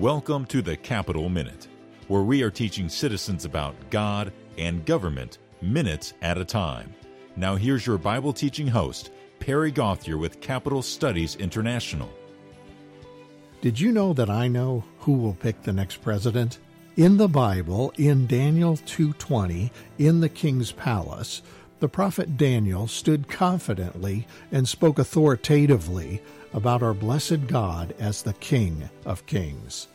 Welcome to the Capitol Minute, where we are teaching citizens about God and government minutes at a time. Now, here's your Bible teaching host, Perry Gauthier with Capitol Studies International. Did you know that I know who will pick the next president? In the Bible, in Daniel 2:20, in the king's palace, the prophet Daniel stood confidently and spoke authoritatively about our blessed God as the King of Kings.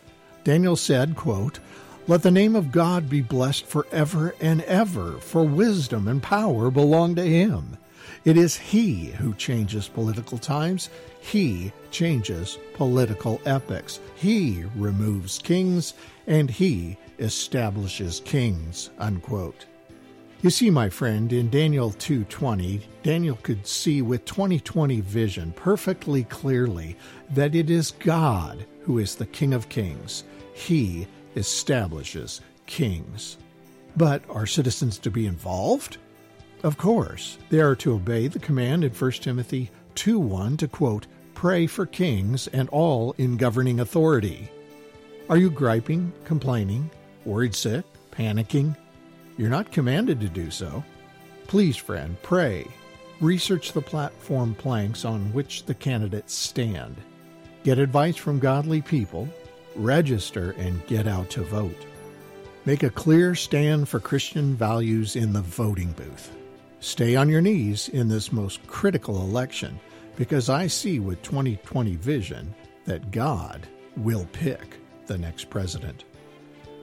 Daniel said, quote, Let the name of God be blessed forever and ever, for wisdom and power belong to him. It is he who changes political times. He changes political epochs. He removes kings, and he establishes kings. Unquote. You see, my friend, in Daniel 2:20, Daniel could see with 2020 vision perfectly clearly that it is God who is the King of Kings. He establishes kings. But are citizens to be involved? Of course, they are to obey the command in 1 Timothy 2:1 to quote, "Pray for kings and all in governing authority." Are you griping, complaining, worried sick, panicking? You're not commanded to do so. Please, friend, pray. Research the platform planks on which the candidates stand. Get advice from godly people. Register and get out to vote. Make a clear stand for Christian values in the voting booth. Stay on your knees in this most critical election because I see with 2020 vision that God will pick the next president.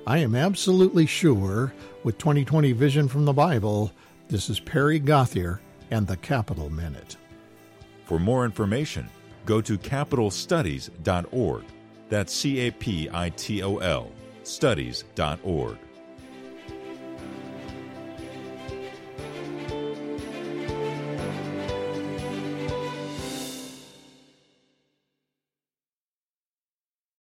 I am absolutely sure, with 2020 vision from the Bible, this is Perry Gauthier and the Capitol Minute. For more information, go to capitolstudies.org. That's C A P I T O L, studies.org.